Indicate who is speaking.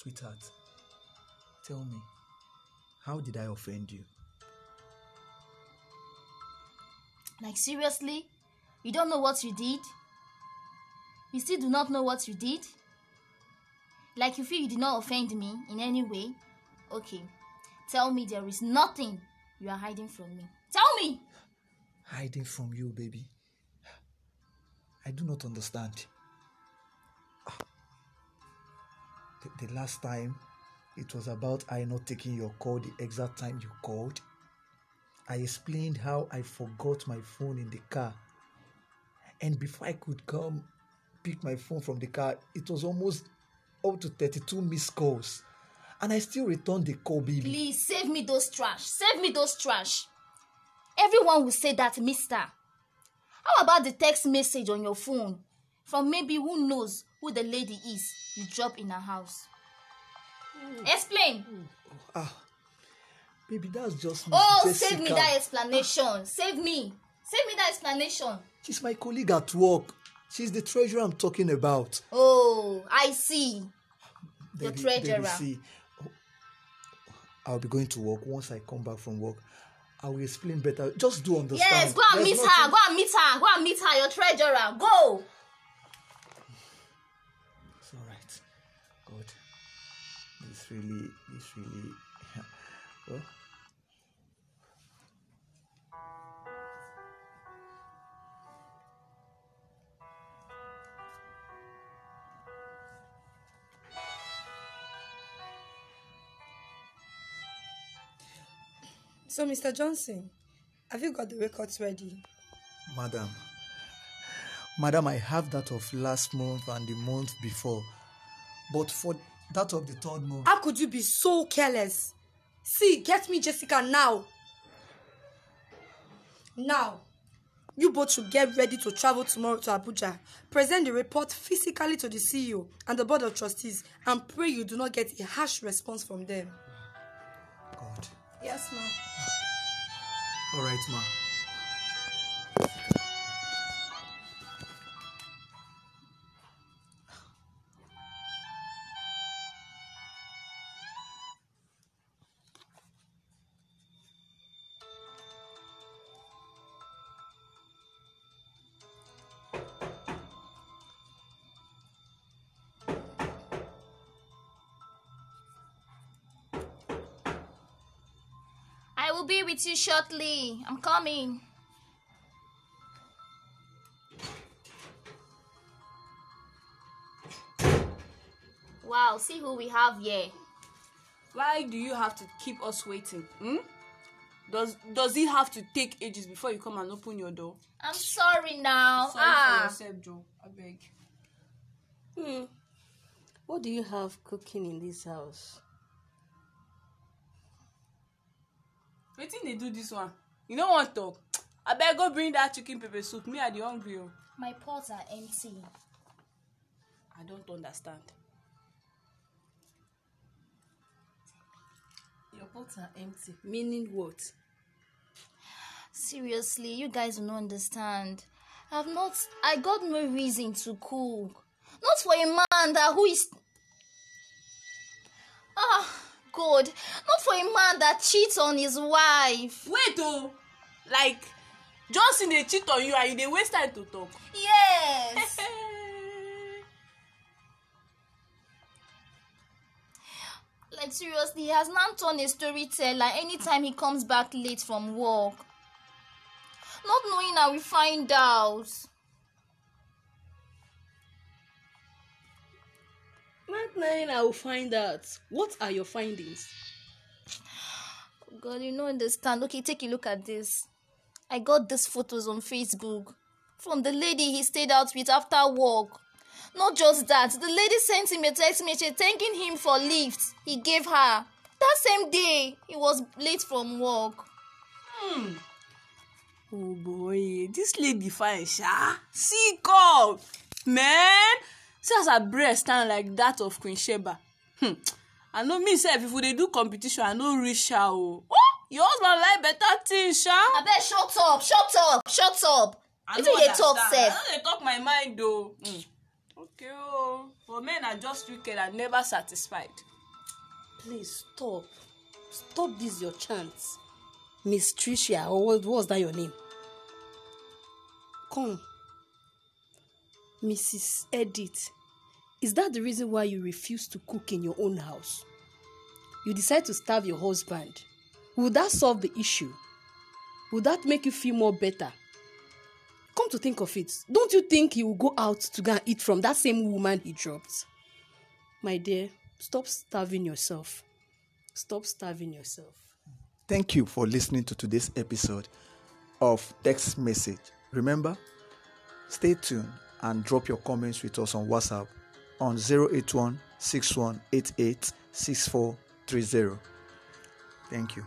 Speaker 1: Sweetheart, tell me, how did I offend you?
Speaker 2: Like, seriously? You don't know what you did? You still do not know what you did? Like, you feel you did not offend me in any way? Okay. Tell me there is nothing you are hiding from me. Tell me!
Speaker 1: Hiding from you, baby. I do not understand. The, last time it was about I not taking your call the exact time you called. I explained how I forgot my phone in the car. And before I could come pick my phone from the car, it was almost up to 32 missed calls. And I still returned the call, baby.
Speaker 2: Please save me those trash. Save me those trash. Everyone will say that, mister. How about the text message on your phone from maybe who knows who the lady is you drop in her house? Explain.
Speaker 1: Ah, baby, that's just Miss
Speaker 2: Oh,
Speaker 1: Jessica.
Speaker 2: save me that explanation. Save me. Save me that explanation.
Speaker 1: She's my colleague at work. She's the treasurer I'm talking about.
Speaker 2: Oh, I see. The treasurer.
Speaker 1: Baby, see, oh, I'll be going to work. Once I come back from work, I will explain better. Just do understand.
Speaker 2: Yes, go and
Speaker 1: There's
Speaker 2: meet her. Go and meet her. Go and meet her, your treasurer. Go.
Speaker 1: This really, this really. Well, oh.
Speaker 3: So, Mr. Johnson, have you got the records ready?
Speaker 1: madam, madam, I have that of last month and the month before, but for that of the third month,
Speaker 3: How could you be so careless? See, get me Jessica now. Now, you both should get ready to travel tomorrow to Abuja. Present the report physically to the CEO and the board of trustees and pray you do not get a harsh response from them.
Speaker 1: God.
Speaker 3: Yes, ma'am.
Speaker 1: All right, ma.
Speaker 2: Will be with you shortly. I'm coming. Wow, see who we have here.
Speaker 4: Why do you have to keep us waiting? Hmm? Does does it have to take ages before you come and open your door?
Speaker 2: I'm sorry now.
Speaker 4: Sorry
Speaker 2: ah.
Speaker 4: for yourself, Joe. I beg.
Speaker 5: Hmm. What do you have cooking in this house?
Speaker 4: Wetin dey do this one? You no wan talk? Abeg go bring that chicken pepper soup. Me I dey hungry o.
Speaker 2: My pots are empty.
Speaker 4: I don't understand.
Speaker 5: Your pots are empty. Meaning what?
Speaker 2: Seriously, you guys do not understand. I've not I got no reason to cook. Not for a man that who is Ah God. Not for a man that cheats on his wife.
Speaker 4: Wait o! Like Johnson dey cheat on you and you dey waste time to talk.
Speaker 2: Yes. like seriously, he has now turned a storyteller anytime he comes back late from work. Not knowing I will find out.
Speaker 5: Not knowing I will find out. What are your findings?
Speaker 2: God, you don't understand. Okay, take a look at this. I got these photos on Facebook from the lady he stayed out with after work. Not just that, the lady sent him a text message thanking him for lift he gave her. That same day, he was late from work.
Speaker 4: Hmm. Oh boy, this lady fine sha. See up, man. See as her breast stand like that of Queen Sheba. Hmm. I know me sef if we dey do competition I no reach her o. Oh, your husband like better things sha.
Speaker 2: Abeg shut up, shut up, shut up. Wetin you dey talk sef?
Speaker 4: I no dey talk my mind o. Mm. Okay, oh. For men are just wicked and never satisfied.
Speaker 5: Please stop. Stop this your chance. Miss Tricia, or what was that your name? Come. Mrs. Edith, is that the reason why you refuse to cook in your own house? You decide to starve your husband. Will that solve the issue? Will that make you feel more better? Come to think of it, don't you think he will go out to go and eat from that same woman he dropped? My dear, stop starving yourself. Stop starving yourself.
Speaker 1: Thank you for listening to today's episode of Text Message. Remember, stay tuned and drop your comments with us on WhatsApp on 081 6188 6430. Thank you.